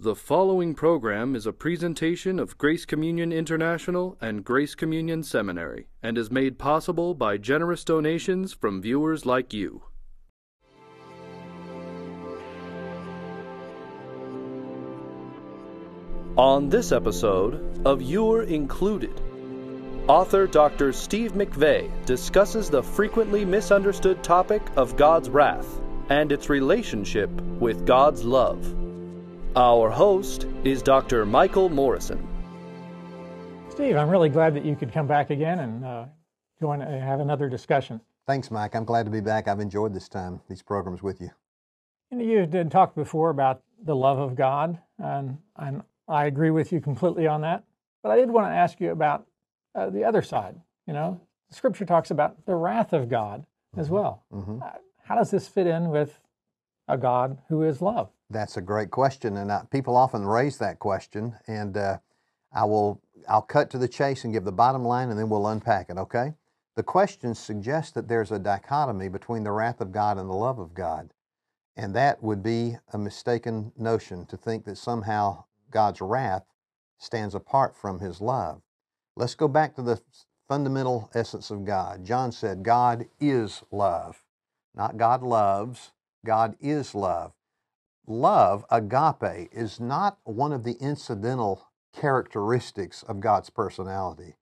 The following program is a presentation of Grace Communion International and Grace Communion Seminary and is made possible by generous donations from viewers like you. On this episode of You're Included, author Dr. Steve McVey discusses the frequently misunderstood topic of God's wrath and its relationship with God's love. Our host is Dr. Michael Morrison. Steve, I'm really glad that you could come back again and uh, join and have another discussion. Thanks, Mike. I'm glad to be back. I've enjoyed this time, these programs with you. You, know, you did talk before about the love of God, and, and I agree with you completely on that. But I did want to ask you about uh, the other side. You know, Scripture talks about the wrath of God mm-hmm. as well. Mm-hmm. Uh, how does this fit in with a God who is love? That's a great question, and I, people often raise that question. And uh, I will, I'll cut to the chase and give the bottom line, and then we'll unpack it. Okay? The question suggests that there's a dichotomy between the wrath of God and the love of God, and that would be a mistaken notion to think that somehow God's wrath stands apart from His love. Let's go back to the fundamental essence of God. John said, God is love. Not God loves, God is love. Love, agape, is not one of the incidental characteristics of God's personality.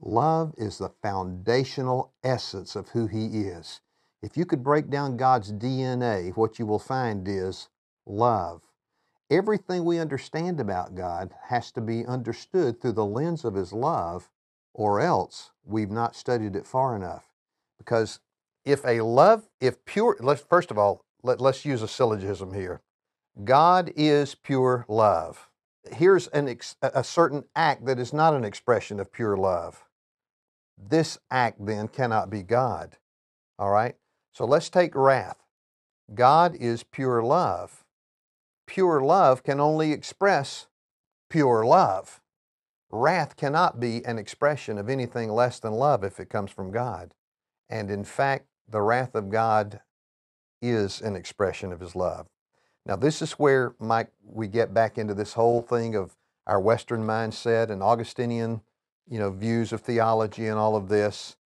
Love is the foundational essence of who He is. If you could break down God's DNA, what you will find is love. Everything we understand about God has to be understood through the lens of His love, or else we've not studied it far enough. Because if a love, if pure, let's first of all, let, let's use a syllogism here. God is pure love. Here's an ex, a certain act that is not an expression of pure love. This act then cannot be God. All right? So let's take wrath. God is pure love. Pure love can only express pure love. Wrath cannot be an expression of anything less than love if it comes from God. And in fact, the wrath of God is an expression of his love. Now, this is where, Mike, we get back into this whole thing of our Western mindset and Augustinian, you know, views of theology and all of this.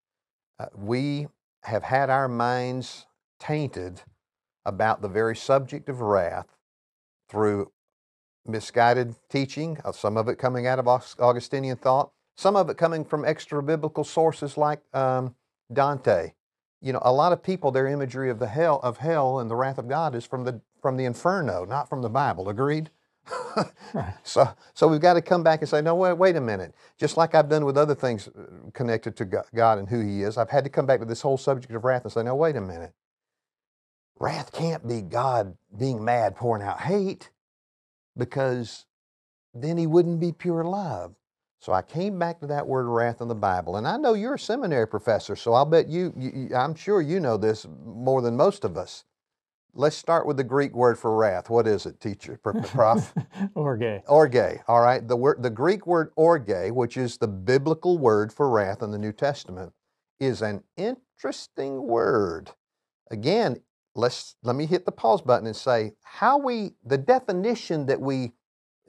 Uh, we have had our minds tainted about the very subject of wrath through misguided teaching, uh, some of it coming out of Augustinian thought, some of it coming from extra biblical sources like um, Dante you know, a lot of people, their imagery of the hell of hell and the wrath of God is from the from the inferno, not from the Bible. Agreed? right. So, so we've got to come back and say, no, wait, wait a minute. Just like I've done with other things uh, connected to God and who He is, I've had to come back to this whole subject of wrath and say, no, wait a minute. Wrath can't be God being mad, pouring out hate, because then He wouldn't be pure love. So I came back to that word wrath in the Bible. And I know you're a seminary professor, so I'll bet you, you, I'm sure you know this more than most of us. Let's start with the Greek word for wrath. What is it, teacher, prof? orge. Orge, all right. The, word, the Greek word orge, which is the biblical word for wrath in the New Testament, is an interesting word. Again, let's, let me hit the pause button and say how we, the definition that we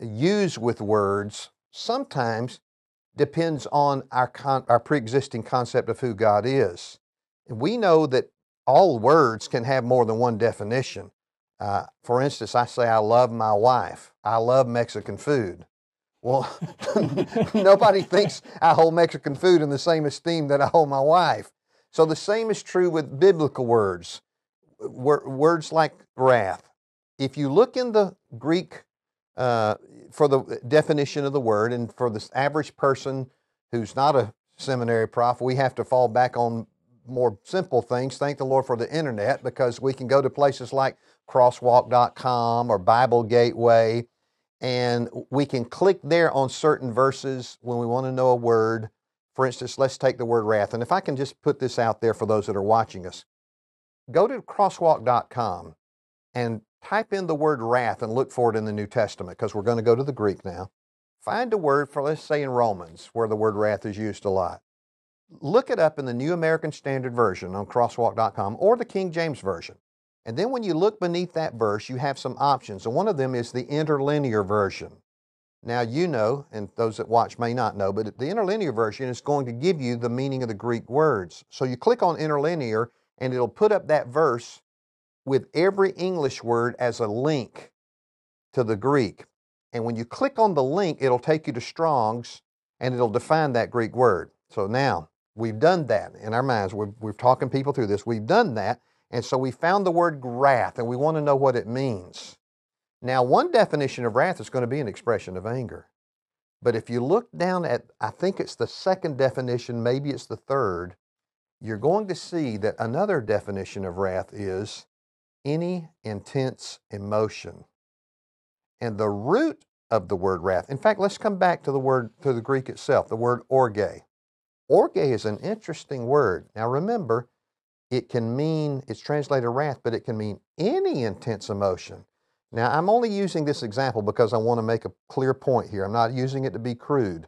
use with words sometimes depends on our, con- our pre existing concept of who God is. We know that all words can have more than one definition. Uh, for instance, I say, I love my wife. I love Mexican food. Well, nobody thinks I hold Mexican food in the same esteem that I hold my wife. So the same is true with biblical words. words like wrath. If you look in the Greek uh, for the definition of the word, and for the average person who's not a seminary prof, we have to fall back on more simple things. Thank the Lord for the internet because we can go to places like crosswalk.com or Bible Gateway, and we can click there on certain verses when we want to know a word. For instance, let's take the word wrath. And if I can just put this out there for those that are watching us, go to crosswalk.com and type in the word wrath and look for it in the New Testament because we're going to go to the Greek now. Find a word for, let's say, in Romans, where the word wrath is used a lot. Look it up in the New American Standard Version on crosswalk.com or the King James Version. And then when you look beneath that verse, you have some options. And one of them is the interlinear version. Now, you know, and those that watch may not know, but the interlinear version is going to give you the meaning of the Greek words. So you click on interlinear, and it'll put up that verse with every English word as a link to the Greek. And when you click on the link, it'll take you to Strong's and it'll define that Greek word. So now we've done that in our minds. We're, we're talking people through this. We've done that. And so we found the word wrath and we want to know what it means. Now, one definition of wrath is going to be an expression of anger. But if you look down at, I think it's the second definition, maybe it's the third, you're going to see that another definition of wrath is any intense emotion. And the root of the word wrath, in fact, let's come back to the word, to the Greek itself, the word orge. Orge is an interesting word. Now remember, it can mean, it's translated wrath, but it can mean any intense emotion. Now, I'm only using this example because I want to make a clear point here. I'm not using it to be crude.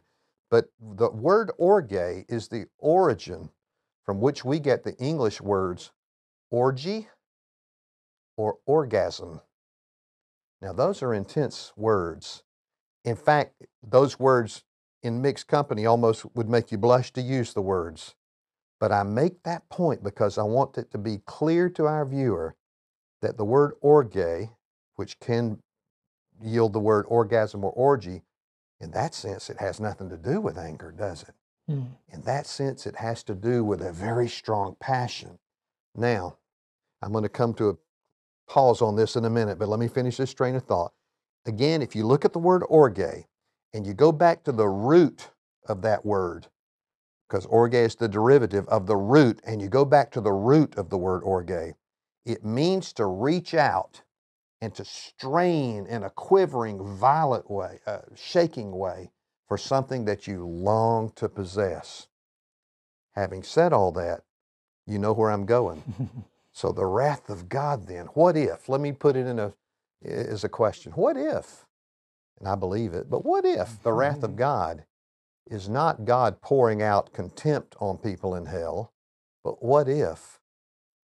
But the word orge is the origin from which we get the English words orgy or orgasm. Now, those are intense words. In fact, those words in mixed company almost would make you blush to use the words. But I make that point because I want it to be clear to our viewer that the word orge, which can yield the word orgasm or orgy, in that sense, it has nothing to do with anger, does it? Mm. In that sense, it has to do with a very strong passion. Now, I'm going to come to a pause on this in a minute, but let me finish this train of thought. Again, if you look at the word orge and you go back to the root of that word, because orge is the derivative of the root, and you go back to the root of the word orge, it means to reach out and to strain in a quivering, violent way, uh, shaking way for something that you long to possess. Having said all that, you know where I'm going. So the wrath of God then, what if? Let me put it in a as a question. What if? And I believe it, but what if the wrath of mm-hmm. God is not God pouring out contempt on people in hell, but what if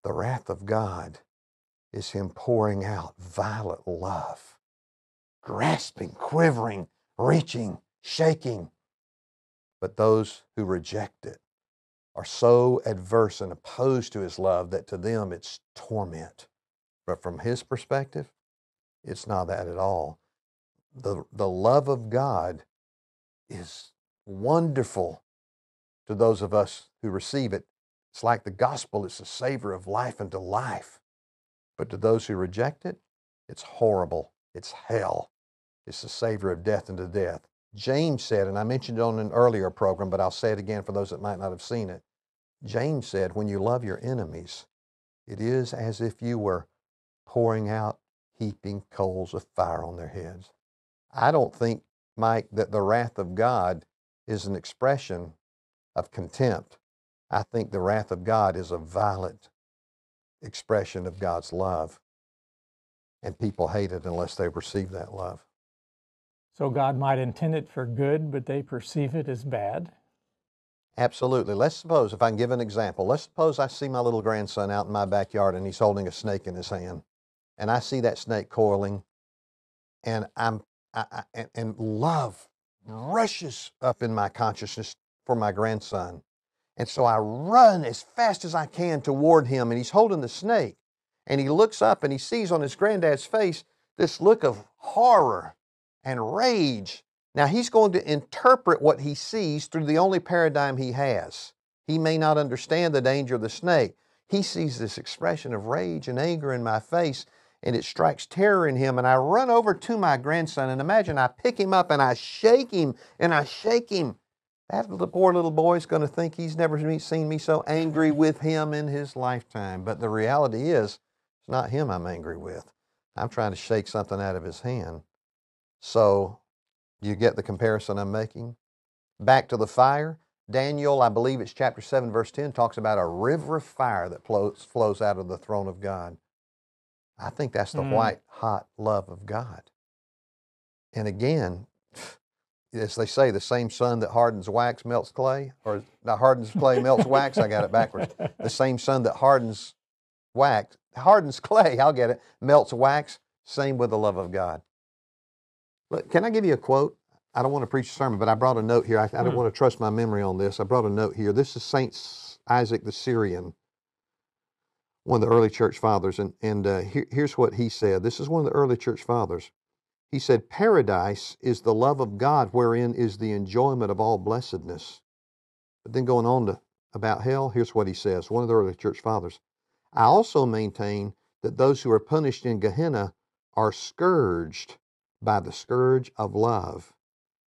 the wrath of God is Him pouring out violent love, grasping, quivering, reaching, shaking, but those who reject it are so adverse and opposed to his love that to them it's torment. But from his perspective, it's not that at all. The, the love of God is wonderful to those of us who receive it. It's like the gospel, it's a savor of life unto life. But to those who reject it, it's horrible. It's hell. It's the savor of death unto death. James said, and I mentioned it on an earlier program, but I'll say it again for those that might not have seen it. James said, when you love your enemies, it is as if you were pouring out heaping coals of fire on their heads. I don't think, Mike, that the wrath of God is an expression of contempt. I think the wrath of God is a violent expression of God's love. And people hate it unless they receive that love. So God might intend it for good, but they perceive it as bad? Absolutely. Let's suppose, if I can give an example, let's suppose I see my little grandson out in my backyard and he's holding a snake in his hand. And I see that snake coiling, and I'm I, I, and love rushes up in my consciousness for my grandson. And so I run as fast as I can toward him, and he's holding the snake. And he looks up and he sees on his granddad's face this look of horror and rage. Now, he's going to interpret what he sees through the only paradigm he has. He may not understand the danger of the snake. He sees this expression of rage and anger in my face, and it strikes terror in him. And I run over to my grandson, and imagine I pick him up and I shake him and I shake him. That poor little boy is going to think he's never seen me so angry with him in his lifetime. But the reality is, it's not him I'm angry with. I'm trying to shake something out of his hand. So, you get the comparison I'm making? Back to the fire. Daniel, I believe it's chapter 7, verse 10, talks about a river of fire that flows, flows out of the throne of God. I think that's the mm. white hot love of God. And again, as they say, the same sun that hardens wax melts clay, or not hardens clay melts wax. I got it backwards. The same sun that hardens wax, hardens clay, I'll get it, melts wax. Same with the love of God. Can I give you a quote? I don't want to preach a sermon, but I brought a note here. I, I don't Hmm. want to trust my memory on this. I brought a note here. This is Saint Isaac the Syrian, one of the early church fathers. And, and uh, here, here's what he said. This is one of the early church fathers. He said, Paradise is the love of God wherein is the enjoyment of all blessedness. But then going on to about hell, here's what he says, one of the early church fathers. I also maintain that those who are punished in Gehenna are scourged by the scourge of love.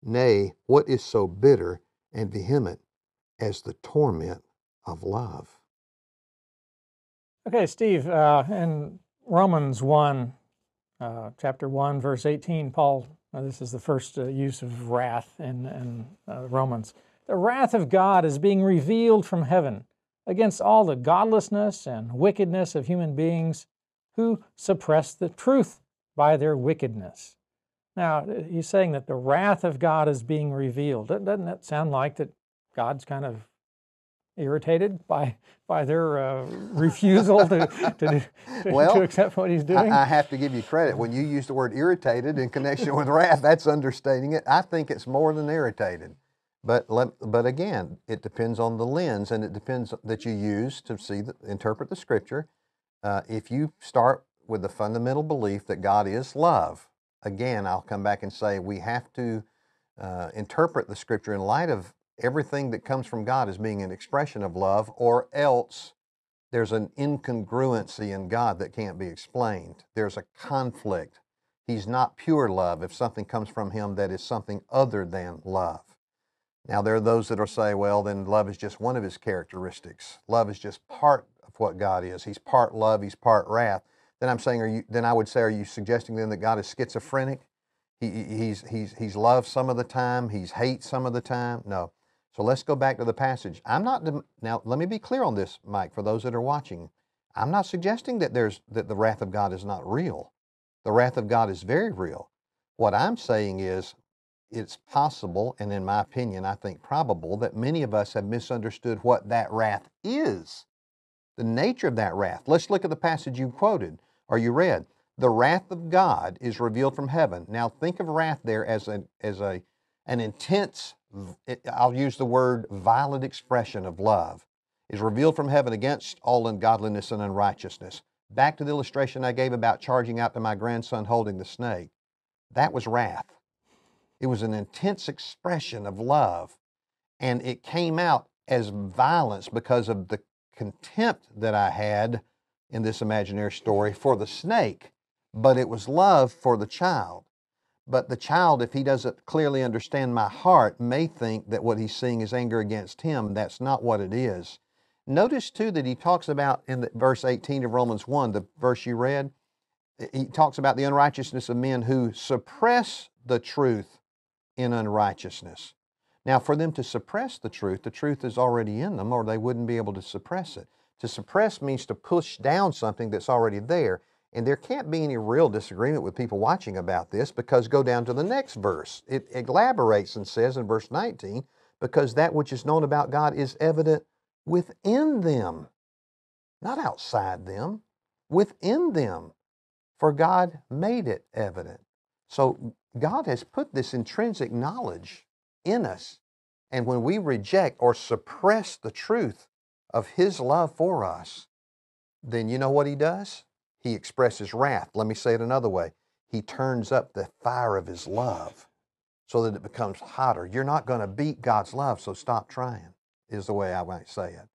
Nay, what is so bitter and vehement as the torment of love? Okay, Steve, uh, in Romans 1, uh, chapter 1, verse 18, Paul, this is the first uh, use of wrath in, in uh, Romans. The wrath of God is being revealed from heaven against all the godlessness and wickedness of human beings who suppress the truth by their wickedness. Now, he's saying that the wrath of God is being revealed. Doesn't that sound like that God's kind of irritated by by their uh, refusal to to, to, Well, to accept what he's doing? I, I have to give you credit. When you use the word irritated in connection with wrath, that's understating it. I think it's more than irritated. But let, but again, it depends on the lens, and it depends that you use to see the, interpret the scripture. Uh, if you start with the fundamental belief that God is love, again, I'll come back and say we have to uh, interpret the scripture in light of everything that comes from God as being an expression of love, or else there's an incongruency in God that can't be explained. There's a conflict. He's not pure love if something comes from Him that is something other than love. Now, there are those that will say, well, then love is just one of His characteristics. Love is just part of what God is. He's part love, He's part wrath. Then I'm saying, are you, then I would say, are you suggesting then that God is schizophrenic? He, he- he's, he's, he's loved some of the time, He's hate some of the time? No. So let's go back to the passage. I'm not now. Let me be clear on this, Mike. For those that are watching, I'm not suggesting that there's that the wrath of God is not real. The wrath of God is very real. What I'm saying is, it's possible, and in my opinion, I think probable, that many of us have misunderstood what that wrath is, the nature of that wrath. Let's look at the passage you quoted or you read. The wrath of God is revealed from heaven. Now think of wrath there as a as a an intense I'll use the word violent expression of love is revealed from heaven against all ungodliness and unrighteousness. Back to the illustration I gave about charging out to my grandson holding the snake. That was wrath. It was an intense expression of love, and it came out as violence because of the contempt that I had in this imaginary story for the snake, but it was love for the child. But the child, if he doesn't clearly understand my heart, may think that what he's seeing is anger against him. That's not what it is. Notice too that he talks about in the, verse 18 of Romans 1, the verse you read, eh, he talks about the unrighteousness of men who suppress the truth in unrighteousness. Now, for them to suppress the truth, the truth is already in them, or they wouldn't be able to suppress it. To suppress means to push down something that's already there. And there can't be any real disagreement with people watching about this because go down to the next verse. It elaborates and says in verse 19, because that which is known about God is evident within them, not outside them, within them. For God made it evident. So God has put this intrinsic knowledge in us. And when we reject or suppress the truth of His love for us, then you know what He does? He expresses wrath. Let me say it another way He turns up the fire of His love so that it becomes hotter. You're not going to beat God's love, so stop trying, is the way I might say it.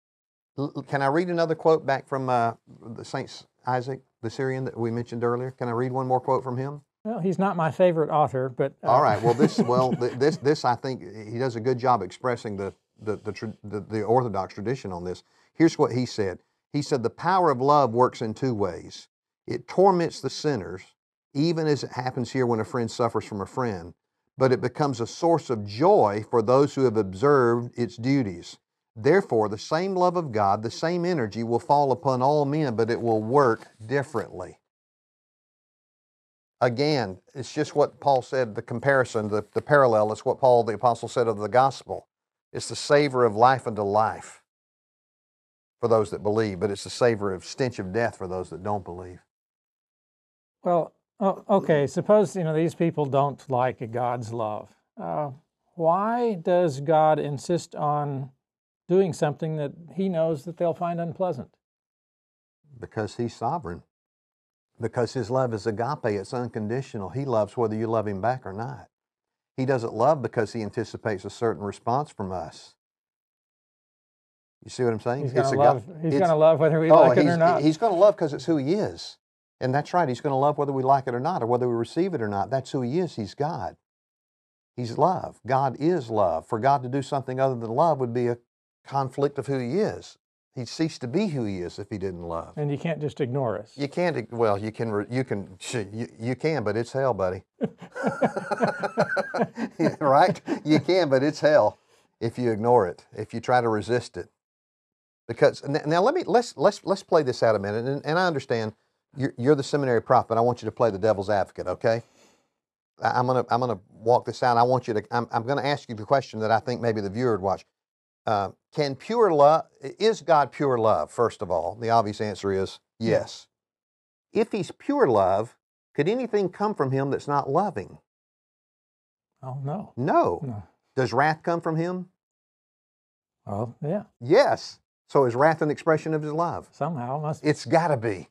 L- Can I read another quote back from uh, the Saint Isaac, the Syrian that we mentioned earlier? Can I read one more quote from him? well, he's not my favorite author, but uh, All right. Well, this well th- this this I think he does a good job expressing the the the, the the Orthodox tradition on this. Here's what he said. He said the power of love works in two ways. It torments the sinners, even as it happens here when a friend suffers from a friend, but it becomes a source of joy for those who have observed its duties. Therefore, the same love of God, the same energy will fall upon all men, but it will work differently. Again, it's just what Paul said, the comparison, the, the parallel. It's what Paul the Apostle said of the gospel. It's the savor of life unto life. for those that believe, but it's the savor of stench of death for those that don't believe. Well, okay, suppose you know these people don't like God's love. Uh, why does God insist on doing something that He knows that they'll find unpleasant? Because He's sovereign. Because His love is agape, it's unconditional. He loves whether you love Him back or not. He doesn't love because He anticipates a certain response from us. You see what I'm saying? He's going to love, he's gonna love whether we oh, like it or not. He's going to love because it's who He is. And that's right. He's going to love whether we like it or not, or whether we receive it or not. That's who He is. He's God. He's love. God is love. For God to do something other than love would be a conflict of who He is. He'd cease to be who He is if He didn't love. And you can't just ignore us. You can't. Well, you can. You can. You, you can, but it's hell, buddy. right? You can, but it's hell if you ignore it. If you try to resist it. Because now let me let's let's let's play this out a minute, and, and I understand you're, you're the seminary prof, but I want you to play the devil's advocate, okay? I'm gonna I'm gonna walk this out. I want you to. I'm, I'm gonna ask you the question that I think maybe the viewer would watch. Uh, can pure love is God pure love? First of all, the obvious answer is yes. If He's pure love, could anything come from Him that's not loving? Oh no. No. no. Does wrath come from Him? Oh yeah. Yes. So is wrath an expression of His love? Somehow must. It's got to be.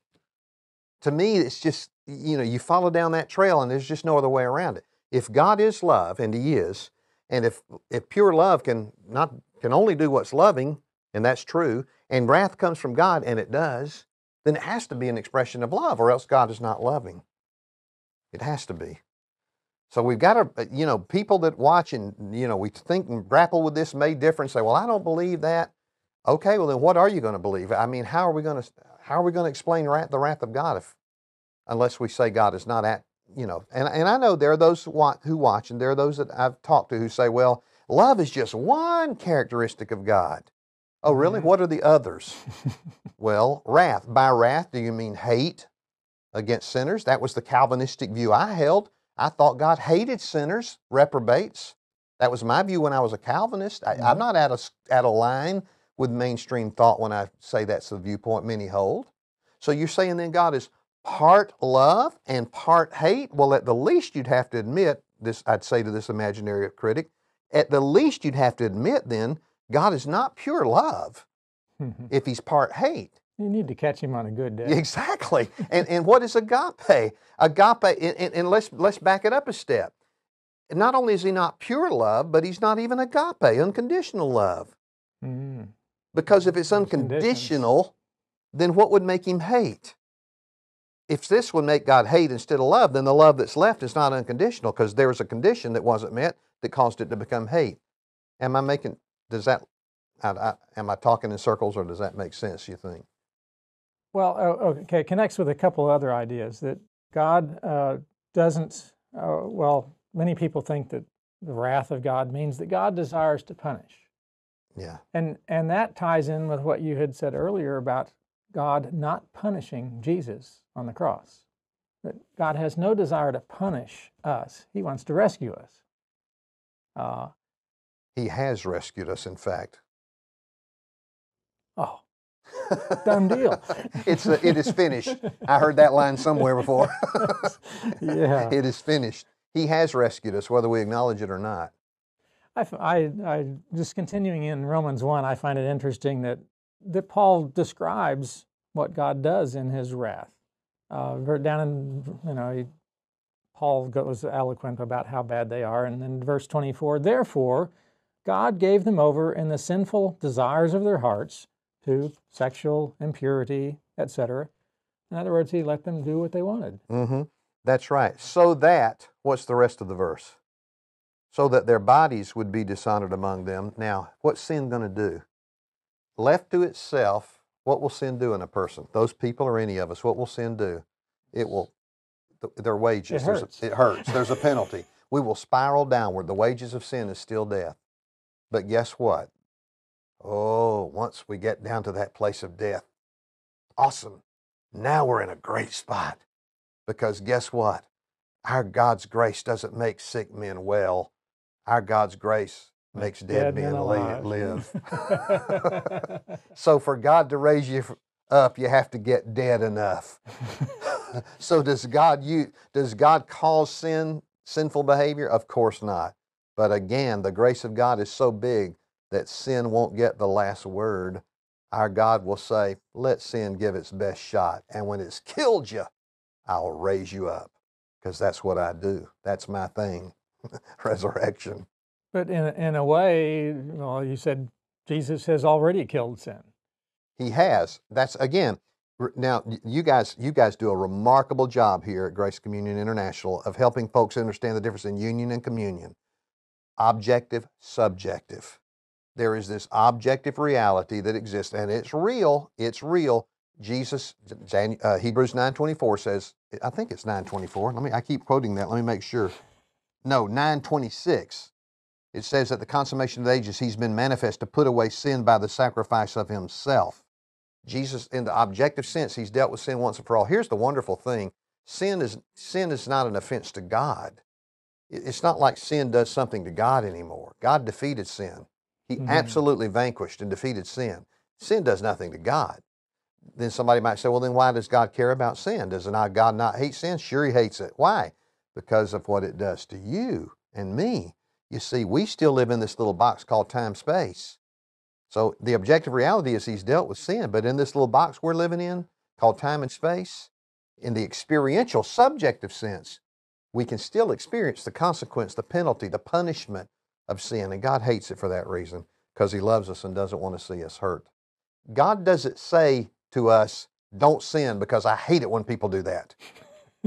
To me, it's just you know, you follow down that trail and there's just no other way around it. If God is love, and He is, and if, if pure love can not can only do what's loving, and that's true, and wrath comes from God, and it does, then it has to be an expression of love, or else God is not loving. It has to be. So we've got to, uh, you know, people that watch and, you know, we think and grapple with this may differ and say, well, I don't believe that. Okay, well then what are you going to believe? I mean, how are we going to, how are we going to explain wrath, the wrath of God if unless we say God is not at, you know. And, and I know there are those who watch, and there are those that I've talked to who say, well, love is just one characteristic of God. Oh, really? Mm-hmm. What are the others? well, wrath. By wrath, do you mean hate against sinners? That was the Calvinistic view I held. I thought God hated sinners, reprobates. That was my view when I was a Calvinist. I, am mm-hmm. not at a, at a line with mainstream thought when I say that's the viewpoint many hold. So you're saying then God is part love and part hate? Well, at the least, you'd have to admit this, I'd say to this imaginary critic, at the least, you'd have to admit then God is not pure love if he's part hate. You need to catch him on a good day. Exactly. and, and what is agape? Agape, and, and, let's, let's back it up a step. Not only is he not pure love, but he's not even agape, unconditional love. Mm. Because if it's unconditional, then what would make him hate? if this would make God hate instead of love, then the love that's left is not unconditional because there was a condition that wasn't met that caused it to become hate. Am I making, does that, I, I, am I talking in circles or does that make sense, you think? Well, okay, it connects with a couple other ideas that God uh, doesn't, uh, well, many people think that the wrath of God means that God desires to punish. Yeah. And, and that ties in with what you had said earlier about God not punishing Jesus on the cross. That God has no desire to punish us, He wants to rescue us. Uh, he has rescued us, in fact. Oh, done deal. it's a, it is finished. I heard that line somewhere before. yeah, it is finished. He has rescued us, whether we acknowledge it or not. I, I, I just continuing in Romans one, I find it interesting that that Paul describes what God does in His wrath. Uh, down in, you know, he, Paul goes eloquent about how bad they are. And then verse 24, therefore, God gave them over in the sinful desires of their hearts to sexual impurity, etc. In other words, he let them do what they wanted. Mm-hmm. That's right. So that, what's the rest of the verse? So that their bodies would be dishonored among them. Now, what's sin going to do? Left to itself, what will sin do in a person? Those people or any of us, what will sin do? It will, their wages. It hurts. A, it hurts. There's a penalty. We will spiral downward. The wages of sin is still death. But guess what? Oh, once we get down to that place of death, awesome. Now we're in a great spot. Because guess what? Our God's grace doesn't make sick men well. Our God's grace makes dead, Dead men alive. li- live. so for God to raise you up, you have to get dead enough. so does God you does God cause sin sinful behavior? Of course not. But again, the grace of God is so big that sin won't get the last word. Our God will say, "Let sin give its best shot, and when it's killed you, I'll raise you up." Because that's what I do. That's my thing. Resurrection. But in, in a way, well, you said Jesus has already killed sin. He has. That's again. Now, you guys, you guys do a remarkable job here at Grace Communion International of helping folks understand the difference in union and communion. Objective, subjective. There is this objective reality that exists, and it's real. It's real. Jesus, uh, Hebrews nine twenty four says. I think it's nine twenty four. Let me. I keep quoting that. Let me make sure. No, nine twenty six. It says at the consummation of ages, he's been manifest to put away sin by the sacrifice of himself. Jesus, in the objective sense, he's dealt with sin once and for all. Here's the wonderful thing sin is, sin is not an offense to God. It's not like sin does something to God anymore. God defeated sin, He Mhm. absolutely vanquished and defeated sin. Sin does nothing to God. Then somebody might say, well, then why does God care about sin? Does not God not hate sin? Sure, He hates it. Why? Because of what it does to you and me. You see, we still live in this little box called time space. So the objective reality is he's dealt with sin, but in this little box we're living in called time and space, in the experiential subjective sense, we can still experience the consequence, the penalty, the punishment of sin. And God hates it for that reason because he loves us and doesn't want to see us hurt. God doesn't say to us, don't sin because I hate it when people do that.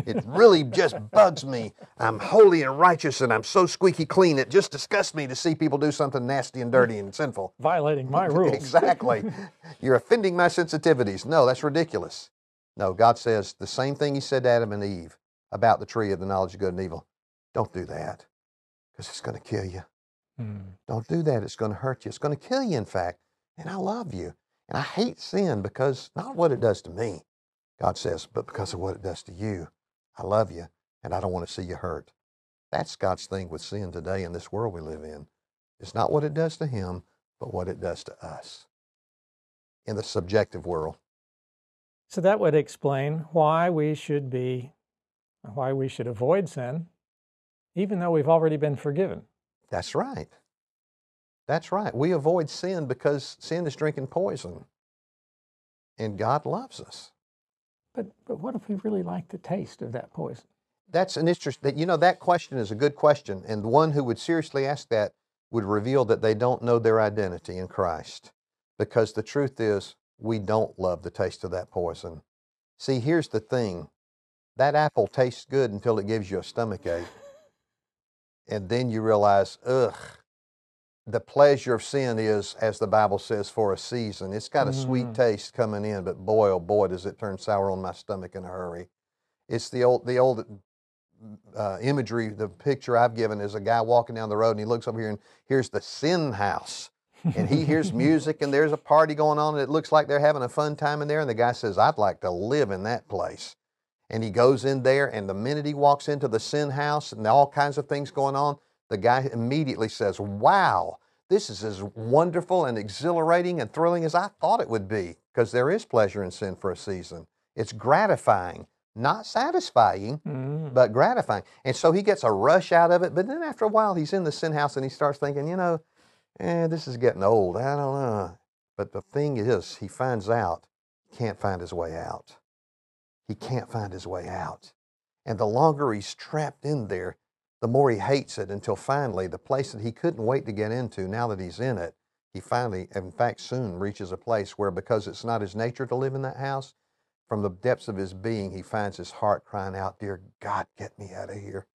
It really just bugs me. I'm holy and righteous and I'm so squeaky clean. It just disgusts me to see people do something nasty and dirty and sinful. Violating my rules. Exactly. You're offending my sensitivities. No, that's ridiculous. No, God says the same thing He said to Adam and Eve about the tree of the knowledge of good and evil. Don't do that because it's going to kill you. Hmm. Don't do that. It's going to hurt you. It's going to kill you, in fact. And I love you. And I hate sin because not what it does to me, God says, but because of what it does to you. I love you and I don't want to see you hurt. That's God's thing with sin today in this world we live in. It's not what it does to Him, but what it does to us in the subjective world. So that would explain why we should be, why we should avoid sin, even though we've already been forgiven. That's right. That's right. We avoid sin because sin is drinking poison. And God loves us. But, but what if we really like the taste of that poison? That's an interest that you know that question is a good question, and the one who would seriously ask that would reveal that they don't know their identity in Christ. Because the truth is, we don't love the taste of that poison. See, here's the thing that apple tastes good until it gives you a stomach ache. and then you realize, ugh, the pleasure of sin is, as the Bible says, for a season. It's got a sweet Mhm. taste coming in, but boy, oh boy, does it turn sour on my stomach in a hurry. It's the old, the old uh, imagery, the picture I've given is a guy walking down the road and he looks over here and here's the sin house. And he hears music and there's a party going on and it looks like they're having a fun time in there. And the guy says, I'd like to live in that place. And he goes in there and the minute he walks into the sin house and all kinds of things going on, the guy immediately says, Wow, this is as wonderful and exhilarating and thrilling as I thought it would be. Because there is pleasure in sin for a season. It's gratifying, not satisfying, Mm. but gratifying. And so he gets a rush out of it. But then after a while, he's in the sin house and he starts thinking, you know, eh, this is getting old. I don't know. But the thing is, he finds out he can't find his way out. He can't find his way out. And the longer he's trapped in there, the more he hates it until finally, the place that he couldn't wait to get into, now that he's in it, he finally, in fact, soon reaches a place where because it's not his nature to live in that house, from the depths of his being, he finds his heart crying out, Dear God, get me out of here.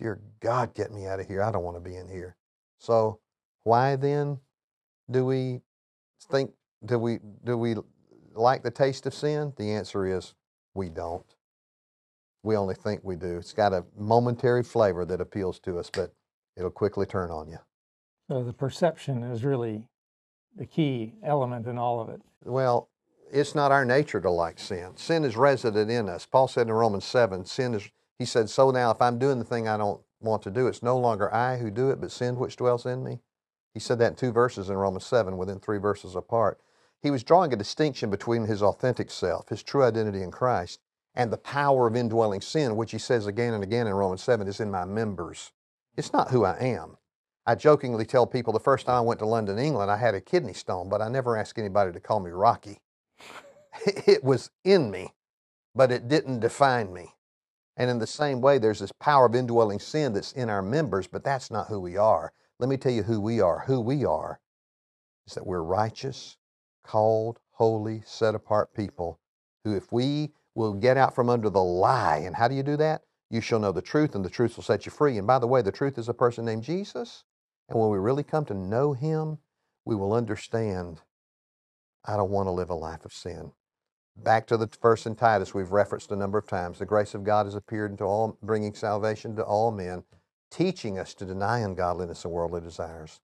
Dear God, get me out of here. I don't want to be in here. So, why then do we think, do we, do we like the taste of sin? The answer is we don't. We only think we do. It's got a momentary flavor that appeals to us, but it'll quickly turn on you. So the perception is really the key element in all of it. Well, it's not our nature to like sin. Sin is resident in us. Paul said in Romans 7, sin is, he said, so now if I'm doing the thing I don't want to do, it's no longer I who do it, but sin which dwells in me. He said that in two verses in Romans 7, within three verses apart. He was drawing a distinction between his authentic self, his true identity in Christ, and the power of indwelling sin, which he says again and again in Romans 7 is in my members. It's not who I am. I jokingly tell people the first time I went to London, England, I had a kidney stone, but I never asked anybody to call me Rocky. it was in me, but it didn't define me. And in the same way, there's this power of indwelling sin that's in our members, but that's not who we are. Let me tell you who we are. Who we are is that we're righteous, called, holy, set apart people who, if we will get out from under the lie, and how do you do that? You shall know the truth, and the truth will set you free. And by the way, the truth is a person named Jesus. And when we really come to know him, we will understand I don't want to live a life of sin. Back to the verse in Titus we've referenced a number of times. The grace of God has appeared into all, bringing salvation to all men, teaching us to deny ungodliness and worldly desires.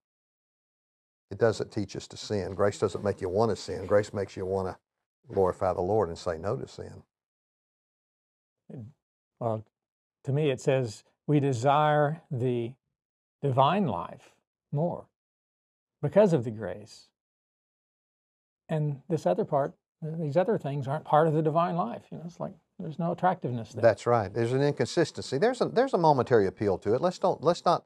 It doesn't teach us to sin. Grace doesn't make you want to sin. Grace makes you want to glorify the Lord and say no to sin. Well, to me, it says we desire the divine life more because of the grace. And this other part these other things aren't part of the divine life. You know, it's like there's no attractiveness there. That's right. There's an inconsistency. There's a there's a momentary appeal to it. Let's don't let's not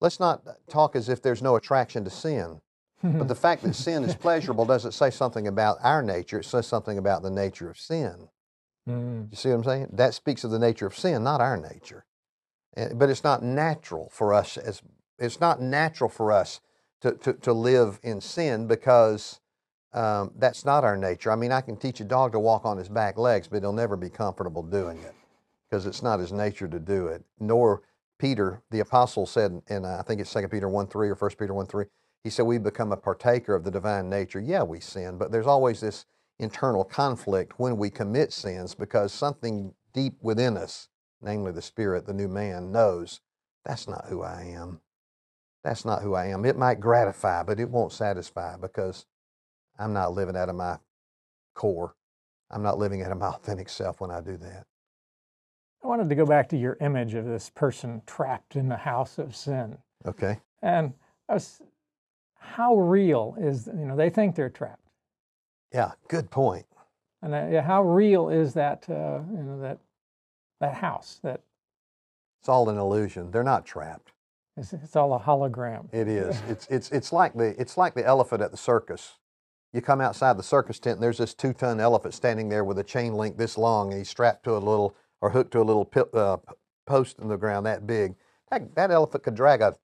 let's not talk as if there's no attraction to sin. but the fact that sin is pleasurable doesn't say something about our nature. It says something about the nature of sin. Mm. You see what I'm saying? That speaks of the nature of sin, not our nature. Eh, but it's not natural for us as it's not natural for us to, to, to live in sin because um, that's not our nature. I mean, I can teach a dog to walk on his back legs, but he'll never be comfortable doing it because it's not his nature to do it. Nor Peter, the apostle, said in uh, I think it's 2 Peter 1 3 or 1 Peter 1 3, he said, We become a partaker of the divine nature. Yeah, we sin, but there's always this internal conflict when we commit sins because something deep within us, namely the spirit, the new man, knows that's not who I am. That's not who I am. It might gratify, but it won't satisfy because I'm not living out of my core. I'm not living out of my authentic self when I do that. I wanted to go back to your image of this person trapped in the house of sin. Okay. And uh, was, how real is, you know, they think they're trapped. Yeah, good point. And uh, how real is that, uh, you know, that, that house? That It's all an illusion. They're not trapped. It's, it's all a hologram. It is. it's, it's, it's, like the, it's like the elephant at the circus you come outside the circus tent and there's this two ton elephant standing there with a chain link this long and he's strapped to a little or hooked to a little uh, post in the ground that big. That, that elephant could drag a,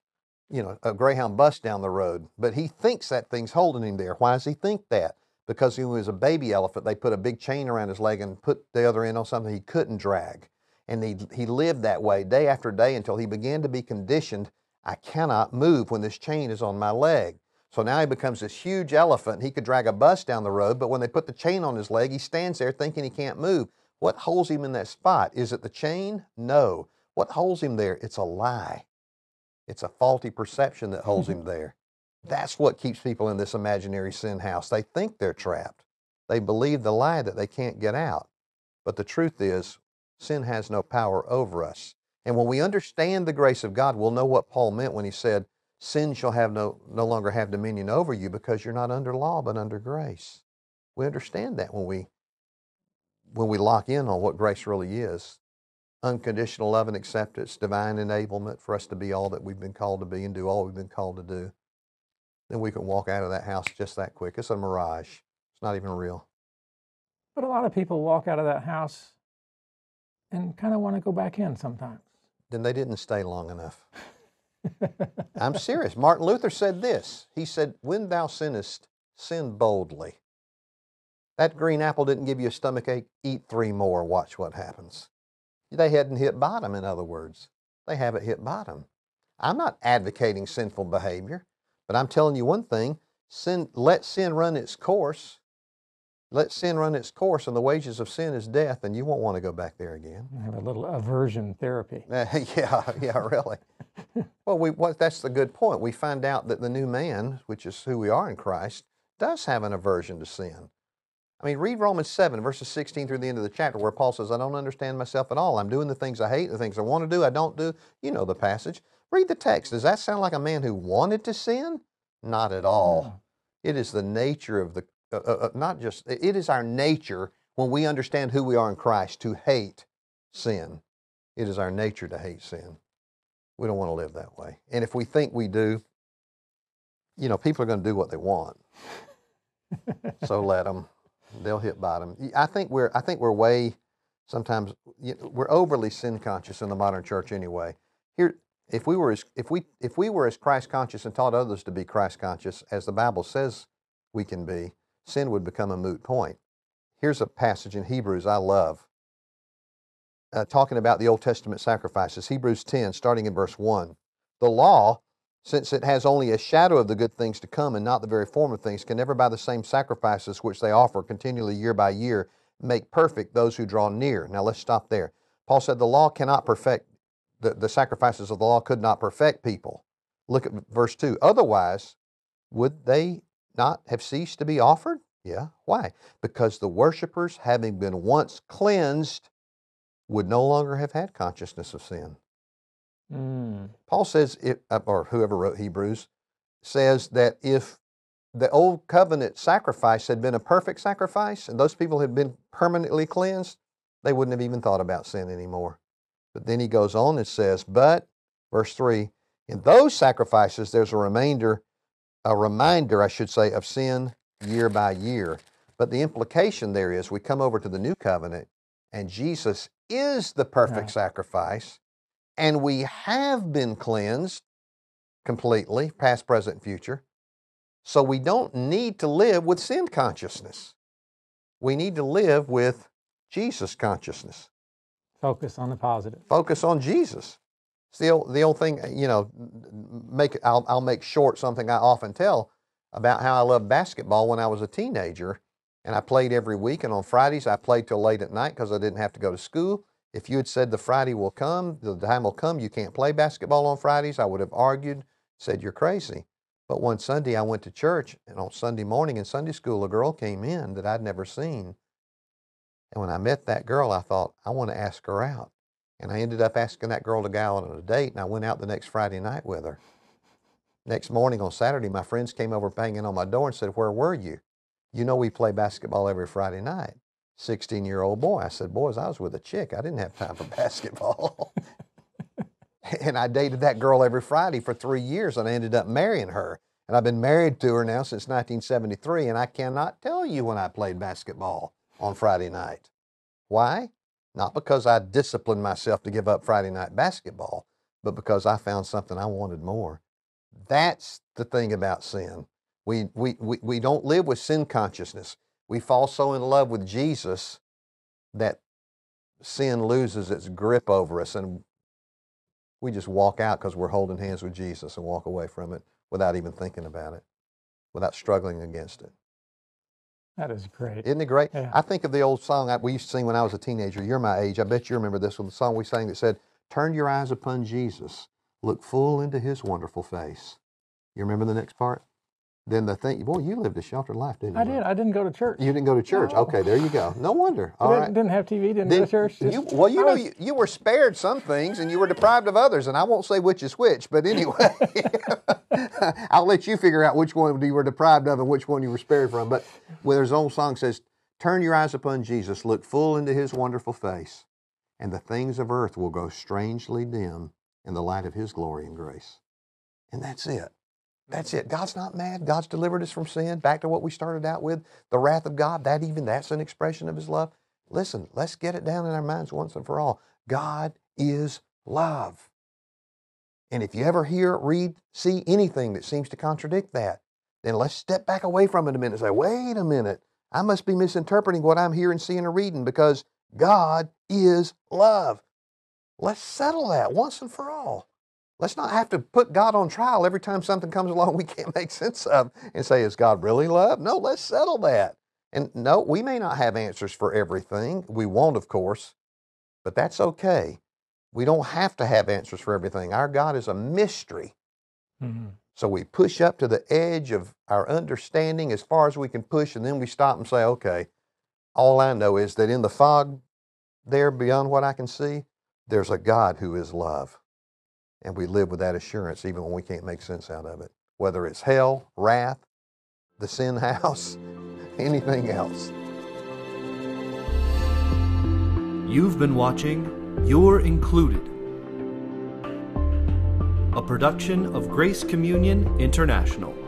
you know, a Greyhound bus down the road, but he thinks that thing's holding him there. Why does he think that? Because he was a baby elephant, they put a big chain around his leg and put the other end on something he couldn't drag. And he, he lived that way day after day until he began to be conditioned. I cannot move when this chain is on my leg. So now he becomes this huge elephant. He could drag a bus down the road, but when they put the chain on his leg, he stands there thinking he can't move. What holds him in that spot? Is it the chain? No. What holds him there? It's a lie. It's a faulty perception that holds him there. That's what keeps people in this imaginary sin house. They think they're trapped. They believe the lie that they can't get out. But the truth is, sin has no power over us. And when we understand the grace of God, we'll know what Paul meant when he said, sin shall have no, no longer have dominion over you because you're not under law but under grace. We understand that when we when we lock in on what grace really is. Unconditional love and acceptance, divine enablement for us to be all that we've been called to be and do all we've been called to do. Then we can walk out of that house just that quick. It's a mirage. It's not even real. But a lot of people walk out of that house and kind of want to go back in sometimes. Then they didn't stay long enough. I'm serious. Martin Luther said this. He said, When thou sinnest, sin boldly. That green apple didn't give you a stomach ache. Eat three more. Watch what happens. They hadn't hit bottom, in other words. They haven't hit bottom. I'm not advocating sinful behavior, but I'm telling you one thing sin, let sin run its course. Let sin run its course, and the wages of sin is death, and you won't want to go back there again. Have a little aversion therapy. yeah, yeah, really. well, we, what, that's the good point. We find out that the new man, which is who we are in Christ, does have an aversion to sin. I mean, read Romans 7, verses 16 through the end of the chapter, where Paul says, I don't understand myself at all. I'm doing the things I hate, the things I want to do, I don't do. You know the passage. Read the text. Does that sound like a man who wanted to sin? Not at all. It is the nature of the, uh, uh, uh, not just, it is our nature when we understand who we are in Christ to hate sin. It is our nature to hate sin. We don't want to live that way. And if we think we do, you know, people are going to do what they want. so let them. They'll hit bottom. I think we're. I think we're way. Sometimes you know, we're overly sin conscious in the modern church anyway. Here, if we were as if we if we were as Christ conscious and taught others to be Christ conscious as the Bible says we can be, sin would become a moot point. Here's a passage in Hebrews I love, uh, talking about the Old Testament sacrifices. Hebrews 10, starting in verse 1. The law, since it has only a shadow of the good things to come and not the very form of things, can never by the same sacrifices which they offer continually year by year make perfect those who draw near. Now let's stop there. Paul said the law cannot perfect, the, the sacrifices of the law could not perfect people. Look at verse 2. Otherwise, would they not have ceased to be offered? Yeah. Why? Because the worshippers, having been once cleansed, would no longer have had consciousness of sin. Mm. Paul says, it, uh, or whoever wrote Hebrews, says that if the old covenant sacrifice had been a perfect sacrifice and those people had been permanently cleansed, they wouldn't have even thought about sin anymore. But then he goes on and says, But, verse 3, in those sacrifices there's a remainder, a reminder, I should say, of sin year by year. But the implication there is we come over to the new covenant and Jesus is the perfect right. sacrifice and we have been cleansed completely, past, present, future. So we don't need to live with sin consciousness. We need to live with Jesus consciousness. Focus on the positive. Focus on Jesus. It's the old, the old thing, you know, make I'll, I'll make short something I often tell about how I loved basketball when I was a teenager. And I played every week. And on Fridays, I played till late at night because I didn't have to go to school. If you had said the Friday will come, the time will come, you can't play basketball on Fridays, I would have argued, said you're crazy. But one Sunday I went to church, and on Sunday morning in Sunday school, a girl came in that I'd never seen. And when I met that girl, I thought, I want to ask her out. And I ended up asking that girl to go out on a date, and I went out the next Friday night with her. Next morning on Saturday, my friends came over banging on my door and said, Where were you? You know, we play basketball every Friday night. 16 year old boy. I said, Boys, I was with a chick. I didn't have time for basketball. and I dated that girl every Friday for three years, and I ended up marrying her. And I've been married to her now since 1973, and I cannot tell you when I played basketball on Friday night. Why? Not because I disciplined myself to give up Friday night basketball, but because I found something I wanted more. That's the thing about sin. We, we, we, we don't live with sin consciousness. We fall so in love with Jesus that sin loses its grip over us and we just walk out because we're holding hands with Jesus and walk away from it without even thinking about it, without struggling against it. That is great. Isn't it great? Yeah. I think of the old song we used to sing when I was a teenager. You're my age. I bet you remember this one. The song we sang that said, Turn your eyes upon Jesus, look full into his wonderful face. You remember the next part? Then the thing, boy, you lived a sheltered life, didn't you? I did. I didn't go to church. You didn't go to church. No. Okay, there you go. No wonder. All didn't, right. didn't have TV. Didn't then, go to church. Just, you, well, you know, was, you, you, were spared some things and you were deprived of others, and I won't say which is which, but anyway, I'll let you figure out which one you were deprived of and which one you were spared from. But where there's an old song says, "Turn your eyes upon Jesus, look full into His wonderful face, and the things of earth will grow strangely dim in the light of His glory and grace." And that's it. That's it. God's not mad. God's delivered us from sin. Back to what we started out with, the wrath of God. That even that's an expression of His love. Listen, let's get it down in our minds once and for all. God is love. And if you ever hear, read, see anything that seems to contradict that, then let's step back away from it a minute and say, wait a minute, I must be misinterpreting what I'm hearing, seeing, or reading because God is love. Let's settle that once and for all. Let's not have to put God on trial every time something comes along we can't make sense of and say, is God really love? No, let's settle that. And no, we may not have answers for everything. We won't, of course, but that's okay. We don't have to have answers for everything. Our God is a mystery. Mm-hmm. So we push up to the edge of our understanding as far as we can push, and then we stop and say, okay, all I know is that in the fog there beyond what I can see, there's a God who is love. And we live with that assurance even when we can't make sense out of it. whether it's hell, wrath, the sin house, anything else. You've been watching You're Included, a production of Grace Communion International.